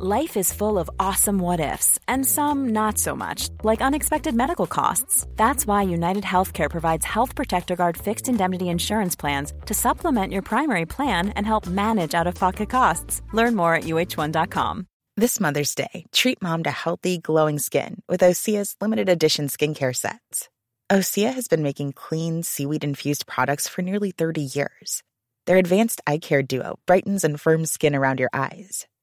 Life is full of awesome what ifs, and some not so much, like unexpected medical costs. That's why United Healthcare provides Health Protector Guard fixed indemnity insurance plans to supplement your primary plan and help manage out of pocket costs. Learn more at uh1.com. This Mother's Day, treat mom to healthy, glowing skin with Osea's limited edition skincare sets. Osea has been making clean, seaweed infused products for nearly 30 years. Their advanced eye care duo brightens and firms skin around your eyes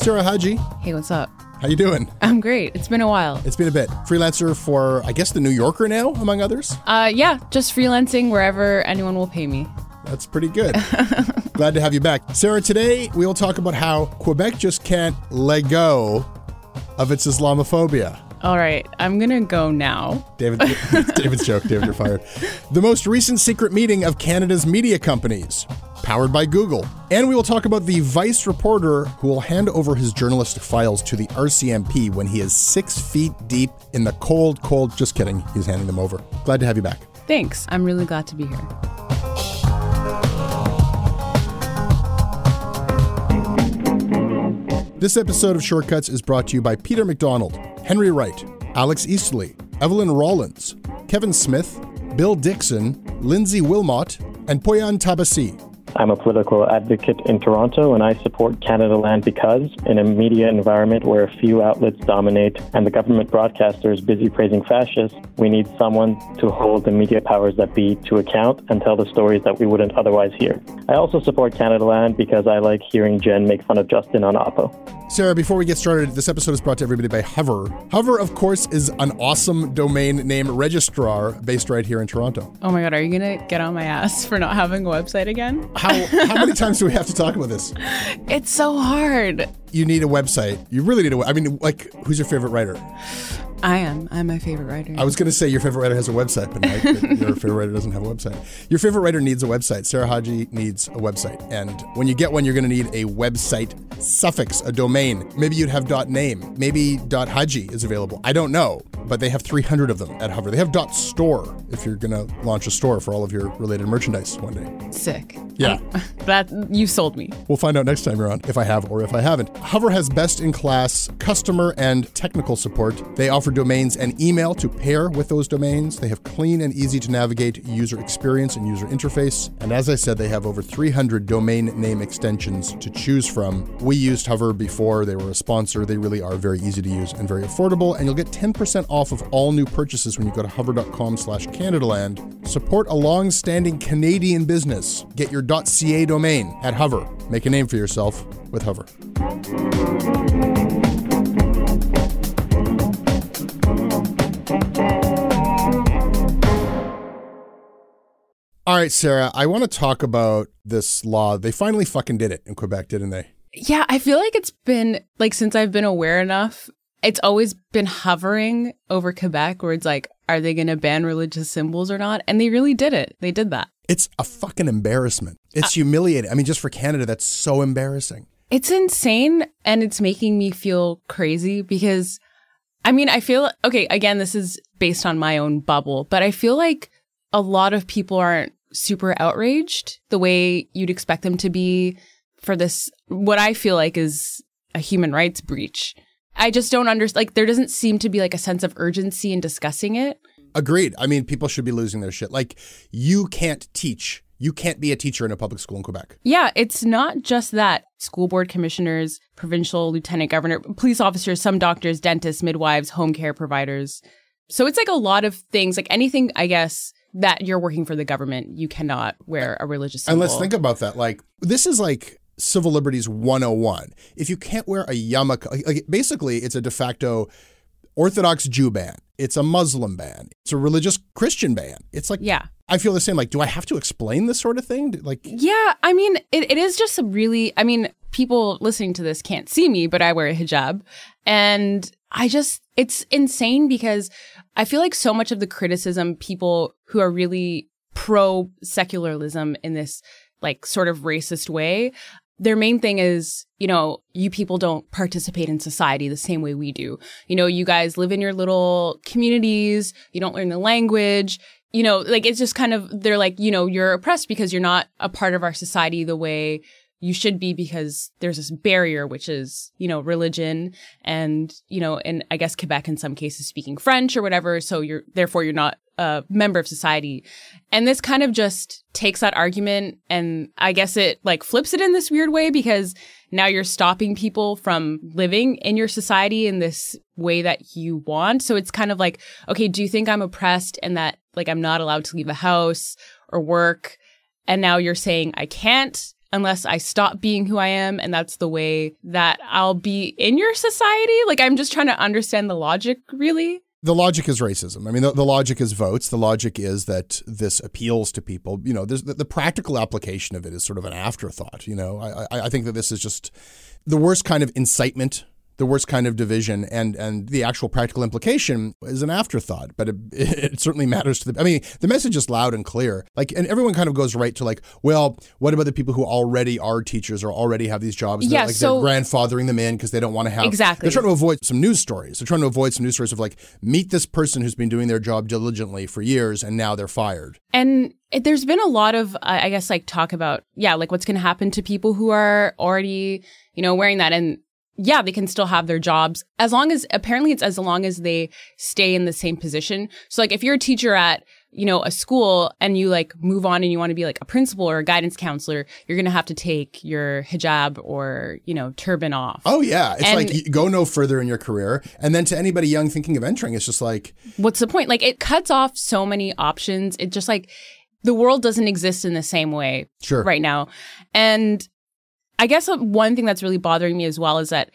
Sarah Haji, Hey, what's up? how you doing? I'm great. It's been a while. It's been a bit. Freelancer for, I guess, the New Yorker now, among others. Uh, yeah, just freelancing wherever anyone will pay me. That's pretty good. Glad to have you back. Sarah, today we will talk about how Quebec just can't let go of its Islamophobia. All right, I'm gonna go now. David, David's joke. David, you're fired. The most recent secret meeting of Canada's media companies, powered by Google. And we will talk about the Vice reporter who will hand over his journalistic files to the RCMP when he is six feet deep in the cold, cold. Just kidding. He's handing them over. Glad to have you back. Thanks. I'm really glad to be here. This episode of Shortcuts is brought to you by Peter McDonald, Henry Wright, Alex Eastley, Evelyn Rollins, Kevin Smith, Bill Dixon, Lindsay Wilmot, and Poyan Tabasi. I'm a political advocate in Toronto and I support Canadaland because, in a media environment where a few outlets dominate and the government broadcaster is busy praising fascists, we need someone to hold the media powers that be to account and tell the stories that we wouldn't otherwise hear. I also support Canadaland because I like hearing Jen make fun of Justin on Oppo. Sarah, before we get started, this episode is brought to everybody by Hover. Hover, of course, is an awesome domain name registrar based right here in Toronto. Oh my god, are you gonna get on my ass for not having a website again? How, how many times do we have to talk about this? It's so hard. You need a website. You really need a. I mean, like, who's your favorite writer? I am. I'm my favorite writer. I was going to say your favorite writer has a website, but no, your favorite writer doesn't have a website. Your favorite writer needs a website. Sarah Haji needs a website. And when you get one, you're going to need a website suffix, a domain. Maybe you'd have .name. Maybe .haji is available. I don't know, but they have 300 of them at Hover. They have .store if you're going to launch a store for all of your related merchandise one day. Sick. Yeah. Um, that you sold me. We'll find out next time you're on if I have or if I haven't. Hover has best in class customer and technical support. They offer domains and email to pair with those domains. They have clean and easy to navigate user experience and user interface. And as I said, they have over 300 domain name extensions to choose from. We used Hover before, they were a sponsor. They really are very easy to use and very affordable. And you'll get 10% off of all new purchases when you go to hover.com slash Canadaland. Support a long standing Canadian business. Get your .ca domain at Hover. Make a name for yourself with Hover. All right, Sarah, I want to talk about this law. They finally fucking did it in Quebec, didn't they? Yeah, I feel like it's been like since I've been aware enough, it's always been hovering over Quebec where it's like, are they going to ban religious symbols or not? And they really did it. They did that. It's a fucking embarrassment. It's uh, humiliating. I mean, just for Canada, that's so embarrassing. It's insane and it's making me feel crazy because I mean, I feel okay, again, this is based on my own bubble, but I feel like a lot of people aren't super outraged the way you'd expect them to be for this, what I feel like is a human rights breach. I just don't understand. Like, there doesn't seem to be like a sense of urgency in discussing it. Agreed. I mean, people should be losing their shit. Like, you can't teach. You can't be a teacher in a public school in Quebec. Yeah, it's not just that. School board commissioners, provincial lieutenant governor, police officers, some doctors, dentists, midwives, home care providers. So it's like a lot of things, like anything, I guess, that you're working for the government, you cannot wear a religious symbol. And let's think about that. Like, this is like civil liberties 101. If you can't wear a yarmulke, like, basically, it's a de facto Orthodox Jew ban. It's a Muslim ban. It's a religious Christian ban. It's like, yeah. I feel the same. Like, do I have to explain this sort of thing? Like, yeah, I mean, it, it is just a really, I mean, people listening to this can't see me, but I wear a hijab. And I just, it's insane because I feel like so much of the criticism, people who are really pro secularism in this like sort of racist way, their main thing is, you know, you people don't participate in society the same way we do. You know, you guys live in your little communities, you don't learn the language, you know, like it's just kind of, they're like, you know, you're oppressed because you're not a part of our society the way you should be because there's this barrier, which is, you know, religion and, you know, and I guess Quebec in some cases speaking French or whatever. So you're, therefore you're not a member of society. And this kind of just takes that argument and I guess it like flips it in this weird way because now you're stopping people from living in your society in this way that you want. So it's kind of like, okay, do you think I'm oppressed and that like I'm not allowed to leave a house or work? And now you're saying I can't unless I stop being who I am and that's the way that I'll be in your society. Like I'm just trying to understand the logic really. The logic is racism. I mean, the, the logic is votes. The logic is that this appeals to people. You know, the, the, practical application of it is sort of an afterthought. You know, I, I, I think that this is just the worst kind of incitement the worst kind of division, and and the actual practical implication is an afterthought. But it, it certainly matters to the. I mean, the message is loud and clear. Like, and everyone kind of goes right to like, well, what about the people who already are teachers or already have these jobs? Yeah, like so, they're grandfathering them in because they don't want to have exactly. They're trying to avoid some news stories. They're trying to avoid some news stories of like, meet this person who's been doing their job diligently for years and now they're fired. And there's been a lot of, I guess, like talk about, yeah, like what's going to happen to people who are already, you know, wearing that. And yeah, they can still have their jobs as long as apparently it's as long as they stay in the same position. So like if you're a teacher at, you know, a school and you like move on and you want to be like a principal or a guidance counselor, you're going to have to take your hijab or, you know, turban off. Oh yeah. It's and like you go no further in your career. And then to anybody young thinking of entering, it's just like what's the point? Like it cuts off so many options. It just like the world doesn't exist in the same way sure. right now. And I guess one thing that's really bothering me as well is that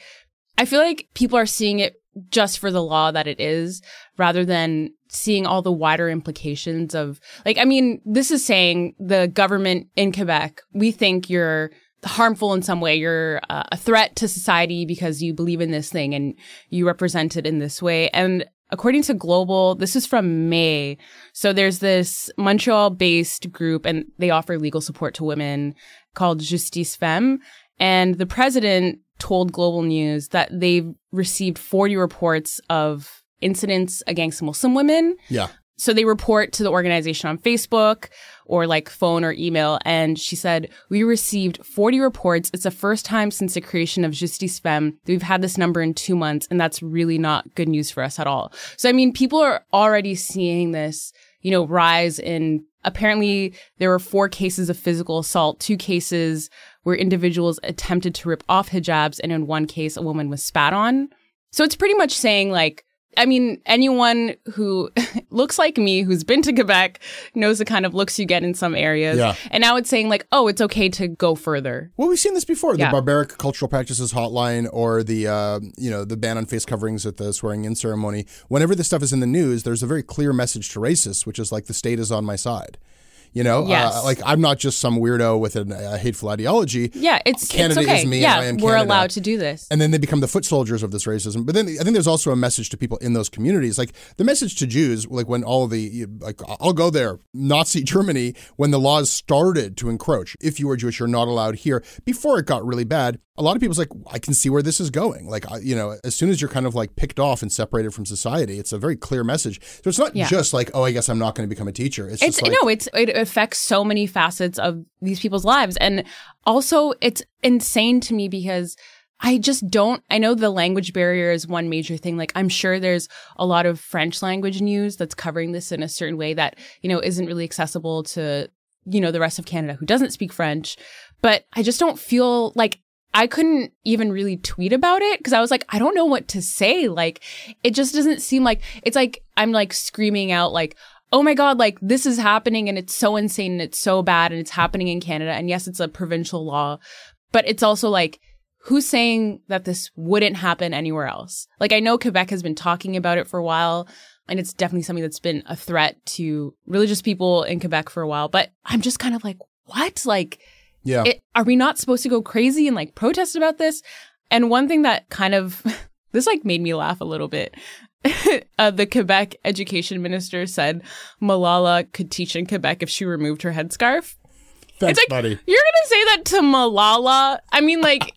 I feel like people are seeing it just for the law that it is rather than seeing all the wider implications of like I mean this is saying the government in Quebec we think you're harmful in some way. You're uh, a threat to society because you believe in this thing and you represent it in this way. And according to global this is from may. So there's this montreal based group and they offer legal support to women called Justice Femme. And the president told Global News that they've received 40 reports of incidents against Muslim women. Yeah. So they report to the organization on Facebook or like phone or email. And she said, we received 40 reports. It's the first time since the creation of Justice Femme that we've had this number in two months. And that's really not good news for us at all. So, I mean, people are already seeing this, you know, rise in apparently there were four cases of physical assault, two cases where individuals attempted to rip off hijabs, and in one case, a woman was spat on. So it's pretty much saying like, I mean, anyone who looks like me, who's been to Quebec, knows the kind of looks you get in some areas. Yeah. And now it's saying like, oh, it's okay to go further. Well, we've seen this before. Yeah. The barbaric cultural practices hotline, or the uh, you know the ban on face coverings at the swearing-in ceremony. Whenever this stuff is in the news, there's a very clear message to racists, which is like the state is on my side You know, Yes. uh, like I'm not just some weirdo with an, a hateful ideology. Yeah, it's Canada it's okay. is me. Yeah, and I am we're Canada. allowed to do this. and then they become the foot soldiers of this racism. But then I think there's also a message to people in those communities, like the message to Jews, like when all the like I'll go there, Nazi Germany, when the laws started to encroach. If you were Jewish, you're not allowed here. Before it got really bad, a lot of people's like, I can see where this is going. Like you know, as soon as you're kind of like picked off and separated from society, it's a very clear message. So it's not Yeah. just like, oh, I guess I'm not going to become a teacher. It's, It's just like, no, it's it affects so many facets of these people's lives, and also it's insane to me because I just don't. I know the language barrier is one major thing. Like I'm sure there's a lot of French language news that's covering this in a certain way that you know isn't really accessible to you know the rest of Canada who doesn't speak French. But I just don't feel like I couldn't even really tweet about it because I was like, I don't know what to say. Like, it just doesn't seem like it's like I'm like screaming out, like, oh my God, like this is happening and it's so insane and it's so bad and it's happening in Canada. And yes, it's a provincial law, but it's also like, who's saying that this wouldn't happen anywhere else? Like, I know Quebec has been talking about it for a while. And it's definitely something that's been a threat to religious people in Quebec for a while. But I'm just kind of like, what? Like, yeah. it, are we not supposed to go crazy and like protest about this? And one thing that kind of this like made me laugh a little bit. uh, the Quebec education minister said Malala could teach in Quebec if she removed her headscarf. Thanks, it's like buddy. you're gonna say that to Malala. I mean, like,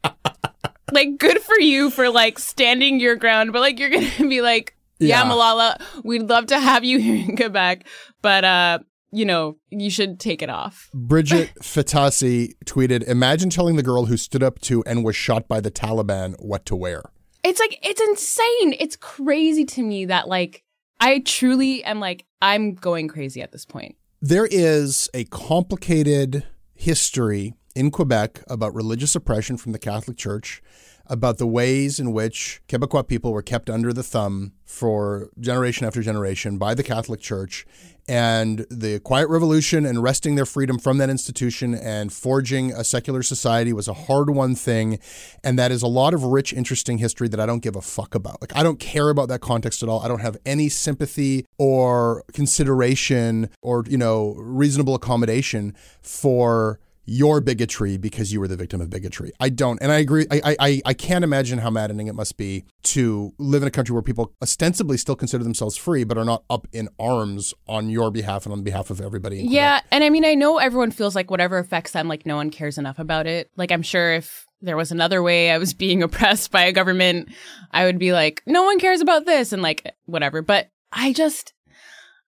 like good for you for like standing your ground, but like you're gonna be like, yeah, Yeah. Malala, we'd love to have you here in Quebec, but uh, you know, you should take it off. Bridget Fatasi tweeted, Imagine telling the girl who stood up to and was shot by the Taliban what to wear. It's like it's insane. It's crazy to me that like I truly am like I'm going crazy at this point. There is a complicated history in Quebec about religious oppression from the Catholic Church, about the ways in which Quebecois people were kept under the thumb for generation after generation by the Catholic Church, and the Quiet Revolution and wresting their freedom from that institution and forging a secular society was a hard won thing. And that is a lot of rich, interesting history that I don't give a fuck about. Like, I don't care about that context at all. I don't have any sympathy or consideration or, you know, reasonable accommodation for your bigotry because you were the victim of bigotry. I don't. And I agree. I, I, I can't imagine how maddening it must be to live in a country where people ostensibly still consider themselves free, but are not up in arms on your behalf and on behalf of everybody. In Yeah, and I mean I know everyone feels like whatever affects them like no one cares enough about it. Like I'm sure if there was another way I was being oppressed by a government, I would be like no one cares about this and like whatever. But I just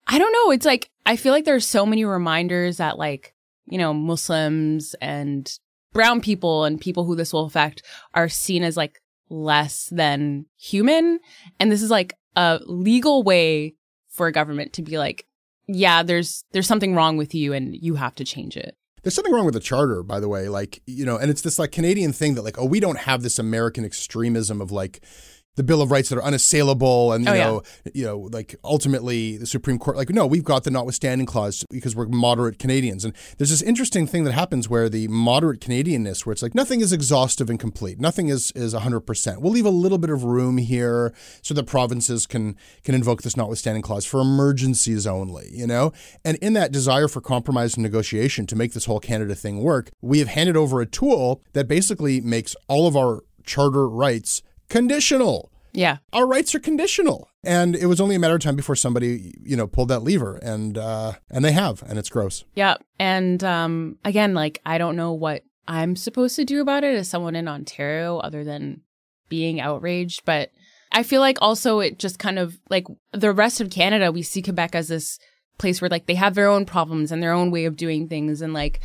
I don't know, it's like I feel like there's so many reminders that like, you know, Muslims and brown people and people who this will affect are seen as like less than human and this is like a legal way for a government to be like yeah there's there's something wrong with you and you have to change it There's something wrong with the charter, by the way. Like, you know, and it's this like Canadian thing that like, oh, we don't have this American extremism of like the Bill of Rights that are unassailable and you Oh, yeah. know, you know, like ultimately the Supreme Court like no, we've got the notwithstanding clause because we're moderate Canadians. And there's this interesting thing that happens where the moderate Canadianness where it's like nothing is exhaustive and complete. Nothing is is 100%. We'll leave a little bit of room here so that provinces can can invoke this notwithstanding clause for emergencies only, you know? And in that desire for compromise and negotiation to make this whole Canada thing work, we have handed over a tool that basically makes all of our charter rights conditional. yeah Our rights are conditional. And it was only a matter of time before somebody, you know, pulled that lever and uh and they have, and it's gross. yeah and um again like i don't know what i'm supposed to do about it as someone in ontario other than being outraged but i feel like also it just kind of like the rest of canada we see quebec as this place where like they have their own problems and their own way of doing things and like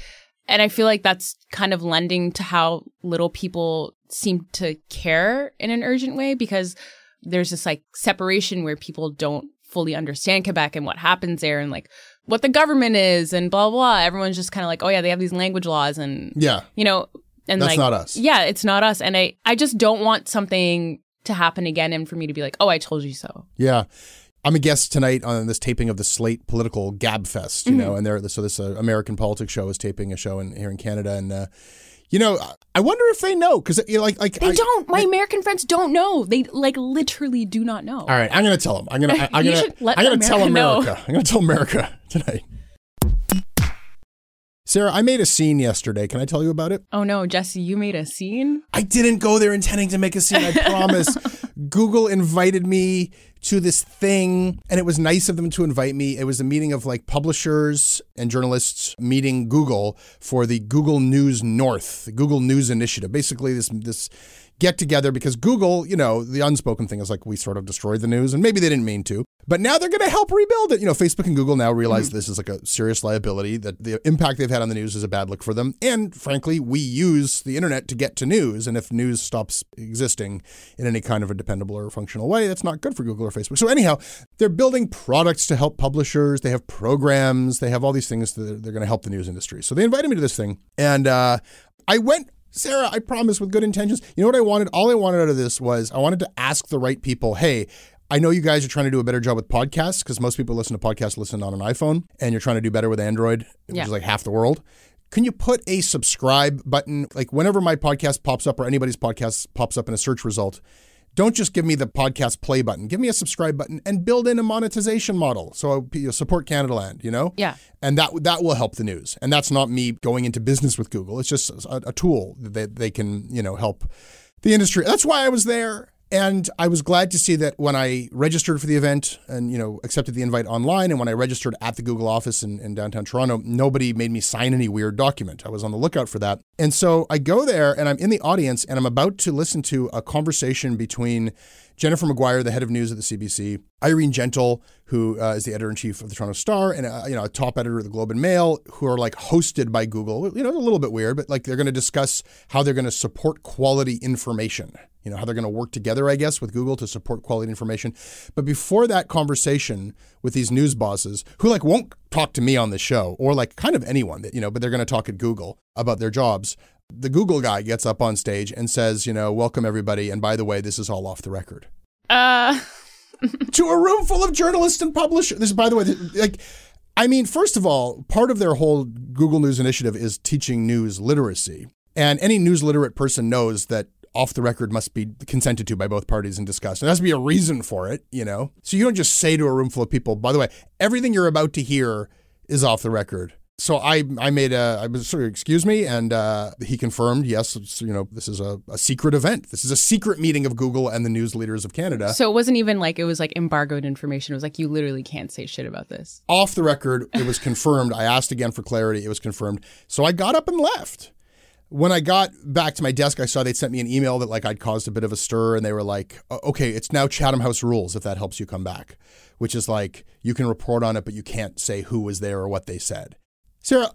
and i feel like that's kind of lending to how little people seem to care in an urgent way because there's this like separation where people don't fully understand Quebec and what happens there and like what the government is and blah blah. Everyone's just kind of like, oh yeah, they have these language laws and Yeah. you know, and That's like not us. Yeah, it's not us. And I I just don't want something to happen again and for me to be like, oh, I told you so. Yeah. I'm a guest tonight on this taping of the Slate Political Gabfest, you know, and there, so this uh, American politics show is taping a show in here in Canada, and uh, you know, I wonder if they know because you know, like like They I- don't. My American friends don't know. They like literally do not know. All right, I'm gonna tell them. I'm gonna I, I'm gonna let I'm gonna tell America know. America. I'm gonna tell America tonight. Sarah, I made a scene yesterday. Can I tell you about it? Oh no, Jesse, you made a scene? I didn't go there intending to make a scene, I promise. Google invited me to this thing, and it was nice of them to invite me. It was a meeting of like publishers and journalists meeting Google for the Google News North, the Google News Initiative. Basically, this this get together because Google, you know, the unspoken thing is like we sort of destroyed the news, and maybe they didn't mean to, but now they're going to help rebuild it. You know, Facebook and Google now realize mm-hmm. this is like a serious liability, that the impact they've had on the news is a bad look for them. And frankly, we use the internet to get to news. And if news stops existing in any kind of a dependable or functional way, that's not good for Google or Facebook. So, anyhow, they're building products to help publishers. They have programs. They have all these things that they're going to help the news industry. So, they invited me to this thing. And uh, I went Sarah, I promise with good intentions. You know what I wanted? All I wanted out of this was I wanted to ask the right people, hey, I know you guys are trying to do a better job with podcasts because most people listen to podcasts listen on an iPhone and you're trying to do better with Android, which yeah. is like half the world. Can you put a subscribe button? Like whenever my podcast pops up or anybody's podcast pops up in a search result, don't just give me the podcast play button. Give me a subscribe button and build in a monetization model. So you support Canadaland, you know? Yeah. And that that will help the news. And that's not me going into business with Google. It's just a, a tool that they can, you know, help the industry. That's why I was there. And I was glad to see that when I registered for the event and, you know, accepted the invite online and when I registered at the Google office in, in, downtown Toronto, nobody made me sign any weird document. I was on the lookout for that. And so I go there and I'm in the audience and I'm about to listen to a conversation between Jennifer McGuire, the head of news at the CBC, Irene Gentle, who uh, is the editor in chief of the Toronto Star, and uh, you know a top editor of the Globe and Mail, who are like hosted by Google. You know, a little bit weird, but like they're going to discuss how they're going to support quality information you know, how they're going to work together, I guess, with Google to support quality information. But before that conversation with these news bosses who like won't talk to me on the show or like kind of anyone that, you know, but they're going to talk at Google about their jobs. The Google guy gets up on stage and says, you know, welcome everybody. And by the way, this is all off the record. Uh, to a room full of journalists and publishers. This, by the way, like, I mean, first of all, part of their whole Google News initiative is teaching news literacy. And any news literate person knows that off the record must be consented to by both parties and discussed. There has to be a reason for it, you know? So you don't just say to a room full of people, by the way, everything you're about to hear is off the record. So I, I made a, I was sort of, excuse me, and uh, he confirmed, yes, you know, this is a, a secret event. This is a secret meeting of Google and the news leaders of Canada. So it wasn't even like it was like embargoed information. It was like you literally can't say shit about this. Off the record, it was confirmed. I asked again for clarity. It was confirmed. So I got up and left when I got back to my desk, I saw they'd sent me an email that like I'd caused a bit of a stir, and they were like, "Okay, it's now Chatham House rules if that helps you come back," which is like you can report on it, but you can't say who was there or what they said. Sarah,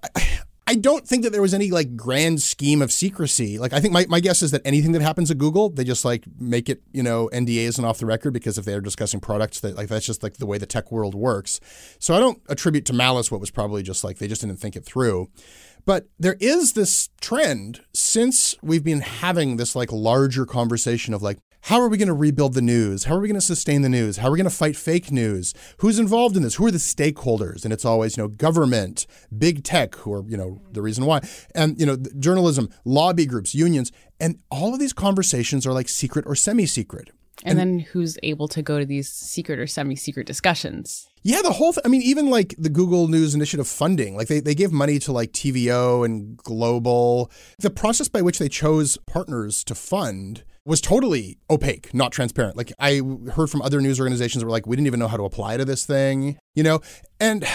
I don't think that there was any like grand scheme of secrecy. Like I think my, my guess is that anything that happens at Google, they just like make it, you know, NDAs and off the record because if they're discussing products, that like that's just like the way the tech world works. So I don't attribute to malice what was probably just like they just didn't think it through. But there is this trend since we've been having this like larger conversation of like, how are we going to rebuild the news? How are we going to sustain the news? How are we going to fight fake news? Who's involved in this? Who are the stakeholders? And it's always, you know, government, big tech, who are, you know, the reason why, and, you know, journalism, lobby groups, unions. And all of these conversations are like secret or semi secret. And, and, then who's able to go to these secret or semi secret discussions? Yeah, the whole. Th- I mean, even like the Google News Initiative funding, like they they give money to like TVO and Global. The process by which they chose partners to fund was totally opaque, not transparent. Like I heard from other news organizations that were like, we didn't even know how to apply to this thing, you know. And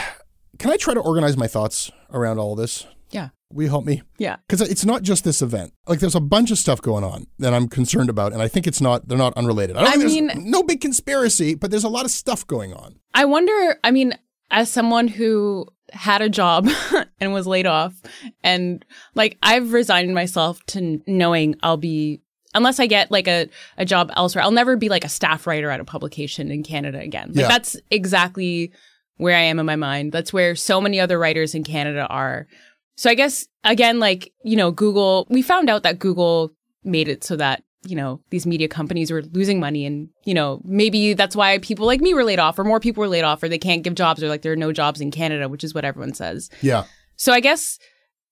can I try to organize my thoughts around all this? Yeah. Will you help me? Yeah. Because it's not just this event. Like there's a bunch of stuff going on that I'm concerned about, and I think it's not. They're not unrelated. I, I mean, no big conspiracy, but there's a lot of stuff going on. I wonder. I mean, as someone who had a job and was laid off, and like I've resigned myself to knowing I'll be unless I get like a, a job elsewhere, I'll never be like a staff writer at a publication in Canada again. Like yeah. that's exactly where I am in my mind. That's where so many other writers in Canada are. So I guess again, like, you know, Google, we found out that Google made it so that, you know, these media companies were losing money and, you know, maybe that's why people like me were laid off or more people were laid off or they can't give jobs or like there are no jobs in Canada, which is what everyone says. Yeah. So I guess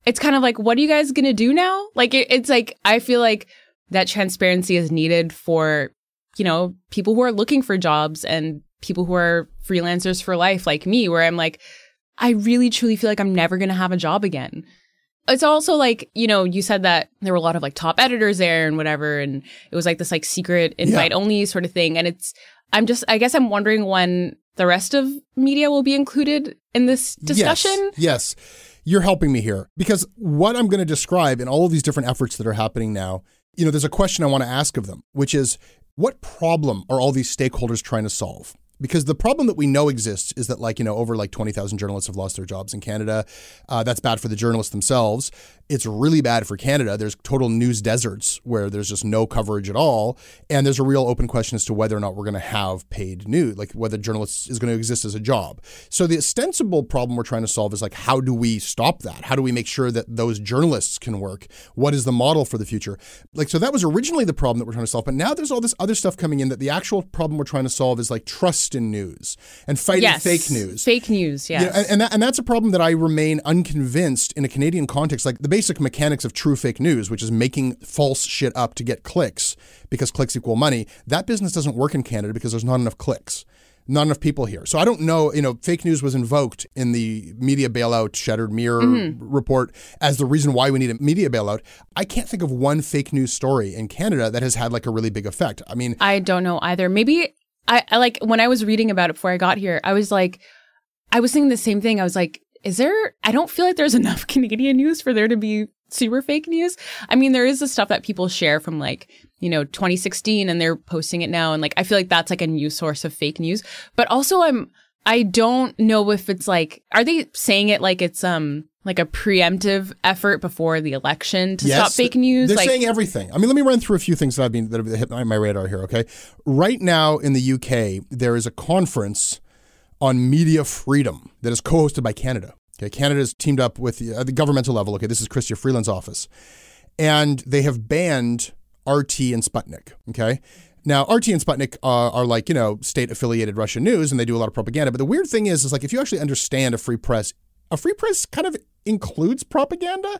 it's kind of like, what are you guys going to do now? Like, it, it's like, I feel like that transparency is needed for, you know, people who are looking for jobs and people who are freelancers for life like me, where I'm like, I really truly feel like I'm never going to have a job again. it's also like, you know, you said that there were a lot of like top editors there and whatever. And it was like this like secret invite only sort of thing. And it's, I'm just, I guess I'm wondering when the rest of media will be included in this discussion. Yes. yes. You're helping me here because what I'm going to describe in all of these different efforts that are happening now, you know, there's a question I want to ask of them, which is what problem are all these stakeholders trying to solve? because the problem that we know exists is that like you know over like 20,000 journalists have lost their jobs in Canada. Uh, that's bad for the journalists themselves. It's really bad for Canada. There's total news deserts where there's just no coverage at all, and there's a real open question as to whether or not we're going to have paid news, like whether journalists is going to exist as a job. So the ostensible problem we're trying to solve is like how do we stop that? How do we make sure that those journalists can work? What is the model for the future? Like so that was originally the problem that we're trying to solve, but now there's all this other stuff coming in that the actual problem we're trying to solve is like trust in news and fighting yes. fake news. Fake news, yes. and, and, that, and that's a problem that I remain unconvinced in a Canadian context. Like the basic mechanics of true fake news, which is making false shit up to get clicks because clicks equal money, that business doesn't work in Canada because there's not enough clicks not enough people here. So I don't know, you know, fake news was invoked in the media bailout shattered mirror mm-hmm. report as the reason why we need a media bailout. I can't think of one fake news story in Canada that has had like a really big effect. I mean, I don't know either. Maybe I, I like when I was reading about it before I got here, I was like, I was thinking the same thing. I was like, is there, I don't feel like there's enough Canadian news for there to be super fake news. I mean, there is the stuff that people share from like, you know, 2016 and they're posting it now. And like, I feel like that's like a new source of fake news. But also, I'm, I don't know if it's like, are they saying it like it's, um, like a preemptive effort before the election to yes, stop fake news? They're like, saying everything. I mean, let me run through a few things that I've been that have hit my radar here. Okay, right now in the UK, there is a conference on media freedom that is co-hosted by Canada. Okay, Canada has teamed up with the, uh, the governmental level. Okay, this is Chrystia Freeland's office, and they have banned RT and Sputnik. Okay. Now, RT and Sputnik uh, are like, you know, state affiliated Russian news and they do a lot of propaganda. But the weird thing is, is like if you actually understand a free press, a free press kind of includes propaganda.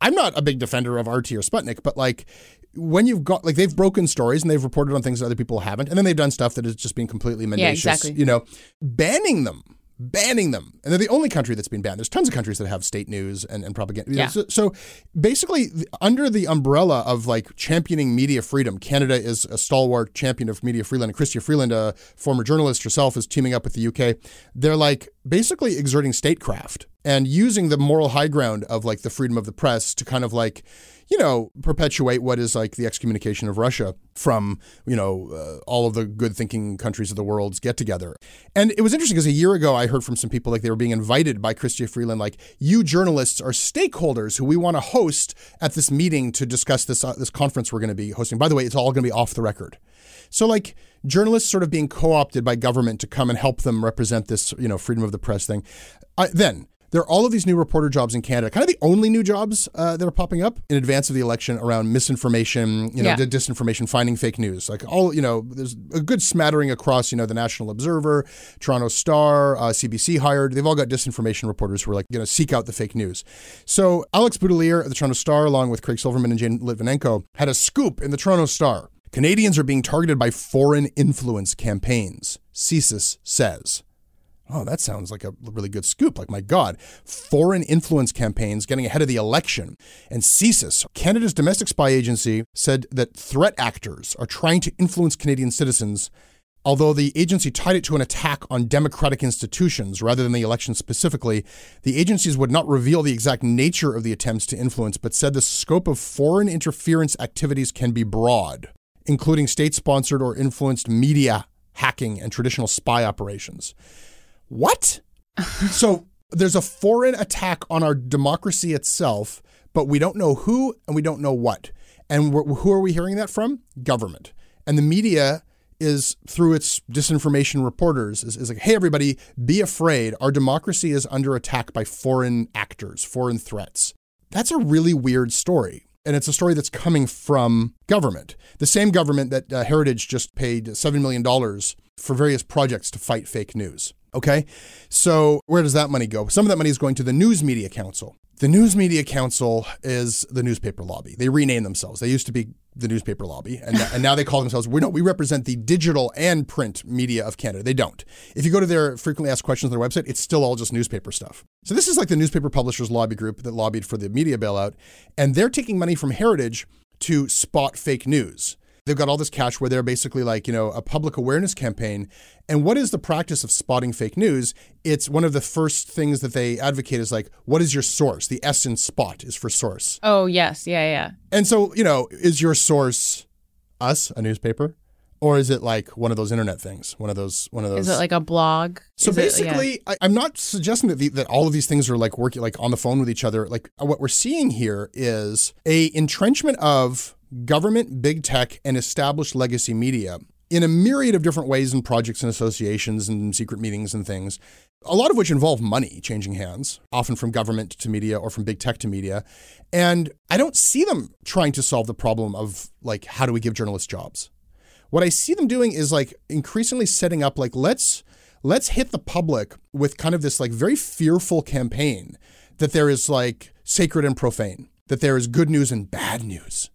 I'm not a big defender of RT or Sputnik, but like when you've got like they've broken stories and they've reported on things that other people haven't, and then they've done stuff that is just being completely mendacious. Yeah, exactly. You know, banning them banning them. And they're the only country that's been banned. There's tons of countries that have state news and, and propaganda. Yeah. So, so, basically, under the umbrella of like championing media freedom, Canada is a stalwart champion of media freedom. And Chrystia Freeland, a former journalist herself, is teaming up with the UK. They're like basically exerting statecraft and using the moral high ground of like the freedom of the press to kind of like you know, perpetuate what is like the excommunication of Russia from, you know, uh, all of the good thinking countries of the world's get together. And it was interesting because a year ago I heard from some people like they were being invited by Chrystia Freeland, like, you journalists are stakeholders who we want to host at this meeting to discuss this, uh, this conference we're going to be hosting. By the way, it's all going to be off the record. So, like, journalists sort of being co opted by government to come and help them represent this, you know, freedom of the press thing. Uh, then, there are all of these new reporter jobs in Canada, kind of the only new jobs uh, that are popping up in advance of the election around misinformation, you know, yeah. disinformation, finding fake news. Like all, you know, there's a good smattering across, you know, the National Observer, Toronto Star, uh, CBC hired. They've all got disinformation reporters who are like, you know, seek out the fake news. So Alex Boutilier of the Toronto Star, along with Craig Silverman and Jane Lytvynenko, had a scoop in the Toronto Star. Canadians are being targeted by foreign influence campaigns, CSIS says. Oh, that sounds like a really good scoop. Like, my God, foreign influence campaigns getting ahead of the election. And CSIS, Canada's domestic spy agency, said that threat actors are trying to influence Canadian citizens, although the agency tied it to an attack on democratic institutions rather than the election specifically. The agencies would not reveal the exact nature of the attempts to influence, but said the scope of foreign interference activities can be broad, including state sponsored or influenced media hacking and traditional spy operations. What? so there's a foreign attack on our democracy itself, but we don't know who and we don't know what. And who are we hearing that from? Government. And the media is through its disinformation reporters is, is like, hey, everybody, be afraid. Our democracy is under attack by foreign actors, foreign threats. That's a really weird story. And it's a story that's coming from government. The same government that uh, Heritage just paid $7 million for various projects to fight fake news. Okay. So where does that money go? Some of that money is going to the News Media Council. The News Media Council is the newspaper lobby. They renamed themselves. They used to be the newspaper lobby, and, and now they call themselves. We know we represent the digital and print media of Canada. They don't. If you go to their frequently asked questions on their website, it's still all just newspaper stuff. So this is like the newspaper publishers lobby group that lobbied for the media bailout, and they're taking money from Heritage to spot fake news. They've got all this cash where they're basically like, you know, a public awareness campaign. And what is the practice of spotting fake news? It's one of the first things that they advocate is like, what is your source? The S in spot is for source. Oh, yes. Yeah, yeah. And so, you know, is your source us, a newspaper? Or is it like one of those internet things? One of those, one of those. Is it like a blog? So Is it- basically, I, I'm not suggesting that, the, that all of these things are like working like on the phone with each other. Like what we're seeing here is a entrenchment of government, big tech, and established legacy media in a myriad of different ways and projects and associations and secret meetings and things. A lot of which involve money changing hands, often from government to media or from big tech to media. And I don't see them trying to solve the problem of like, how do we give journalists jobs? What I see them doing is like increasingly setting up like let's let's hit the public with kind of this like very fearful campaign that there is like sacred and profane, that there is good news and bad news.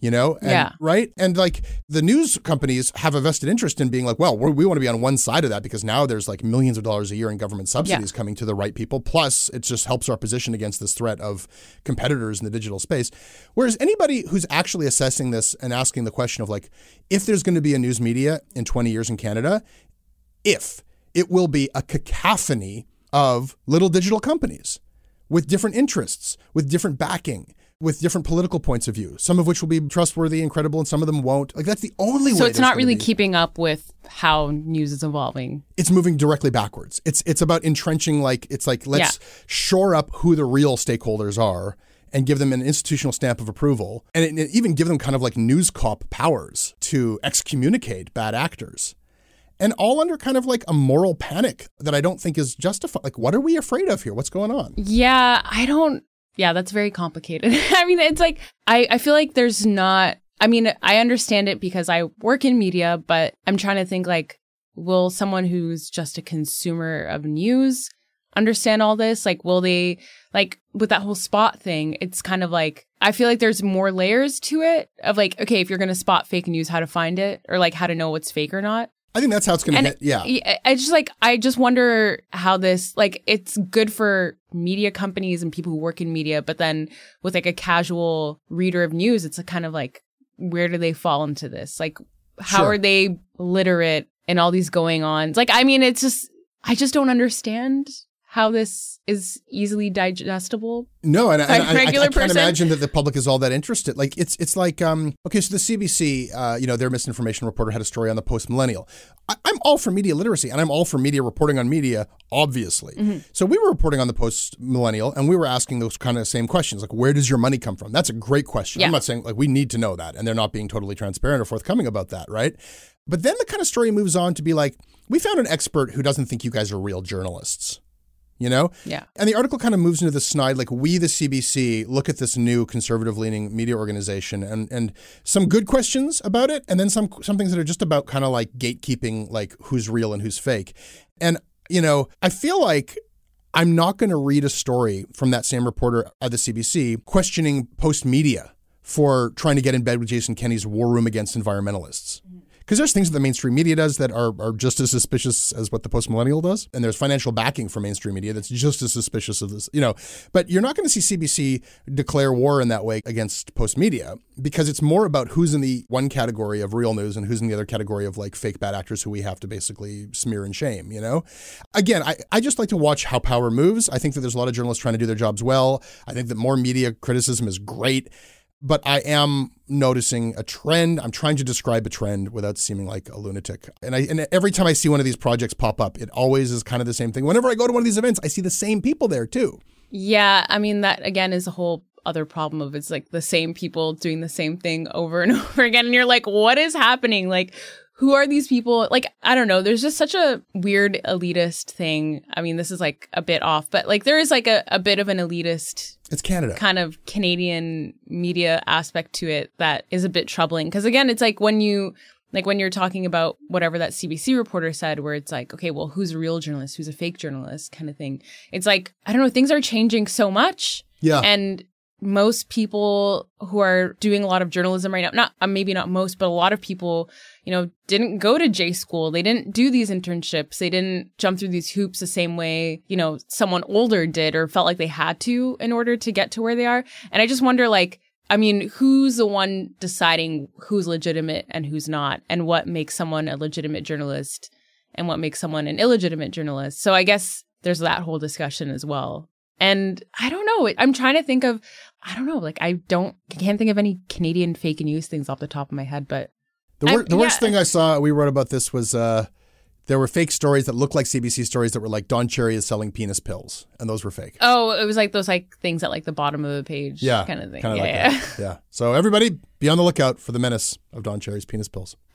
You know, and, Yeah. right? And like the news companies have a vested interest in being like, well, we're, we want to be on one side of that because now there's like millions of dollars a year in government subsidies coming to the right people. Plus, it just helps our position against this threat of competitors in the digital space. Whereas anybody who's actually assessing this and asking the question of like, if there's going to be a news media in 20 years in Canada, if it will be a cacophony of little digital companies with different interests, with different backing, with different political points of view, some of which will be trustworthy and credible, and some of them won't. Like that's the only way. So it's not really be- keeping up with how news is evolving. It's moving directly backwards. It's it's about entrenching. Like it's like let's shore up who the real stakeholders are. And give them an institutional stamp of approval, and, it- and even give them kind of like news cop powers to excommunicate bad actors. and all under kind of like a moral panic that I don't think is justified. Like, what are we afraid of here? What's going on? Yeah, I don't. Yeah, that's very complicated. I mean, it's like I I feel like there's not. I mean, I understand it because I work in media, but I'm trying to think like, will someone who's just a consumer of news understand all this? Like, will they like with that whole spot thing? It's kind of like I feel like there's more layers to it of like, okay, if you're gonna spot fake news, how to find it or like how to know what's fake or not. I think that's how it's going to And hit. Yeah. I just like I just wonder how this like it's good for media companies and people who work in media, but then with like a casual reader of news, it's a kind of like where do they fall into this? Like how Sure. are they literate in all these going ons? Like I mean, it's just I just don't understand how this is easily digestible. No, and, I- I, I, I can't person? imagine that the public is all that interested. Like it's it's like um okay, so the CBC, uh, you know, their misinformation reporter had a story on the post millennial. I'm all for media literacy, and I'm all for media reporting on media, obviously. Mm-hmm. So we were reporting on the post millennial, and we were asking those kind of same questions, like where does your money come from? That's a great question. Yeah. I'm not saying like we need to know that, and they're not being totally transparent or forthcoming about that, right? But then the kind of story moves on to be like, we found an expert who doesn't think you guys are real journalists. You know? Yeah. And the article kind of moves into the snide, like we, the CBC, look at this new conservative-leaning media organization, and and some good questions about it, and then some some things that are just about kind of like gatekeeping, like who's real and who's fake. And you know, I feel like I'm not going to read a story from that same reporter at the CBC questioning Postmedia for trying to get in bed with Jason Kenney's war room against environmentalists. Mm-hmm. Because there's things that the mainstream media does that are, are just as suspicious as what the post millennial does. And there's financial backing for mainstream media that's just as suspicious of this, you know. But you're not going to see CBC declare war in that way against Postmedia because it's more about who's in the one category of real news and who's in the other category of like fake bad actors who we have to basically smear and shame, you know? Again, I, I just like to watch how power moves. I think that there's a lot of journalists trying to do their jobs well. I think that more media criticism is great but I am noticing a trend. I'm trying to describe a trend without seeming like a lunatic. And I and every time I see one of these projects pop up, it always is kind of the same thing. Whenever I go to one of these events, I see the same people there too. Yeah, I mean that again is a whole other problem of it's like the same people doing the same thing over and over again and you're like what is happening? Like who are these people? Like I don't know, there's just such a weird elitist thing. I mean, this is like a bit off, but like there is like a, a bit of an elitist It's Canada. kind of Canadian media aspect to it that is a bit troubling. Because again, it's like when you like when you're talking about whatever that CBC reporter said, where it's like, okay, well, who's a real journalist, who's a fake journalist, kind of thing. It's like I don't know, things are changing so much. Yeah. And most people who are doing a lot of journalism right now, not uh, maybe not most, but a lot of people, you know, didn't go to J school. They didn't do these internships. They didn't jump through these hoops the same way, you know, someone older did or felt like they had to in order to get to where they are. And I just wonder, like, I mean, who's the one deciding who's legitimate and who's not, and what makes someone a legitimate journalist and what makes someone an illegitimate journalist? So I guess there's that whole discussion as well. And I don't know. I'm trying to think of, I don't know, like I don't, I can't think of any Canadian fake news things off the top of my head, but The, wor- the worst thing I saw, we wrote about this, was uh, there were fake stories that looked like CBC stories that were like Don Cherry is selling penis pills, and those were fake. oh, it was like those like things at like the bottom of the page, yeah, kind of thing. Kind yeah, like yeah. that. Yeah. So everybody, be on the lookout for the menace of Don Cherry's penis pills.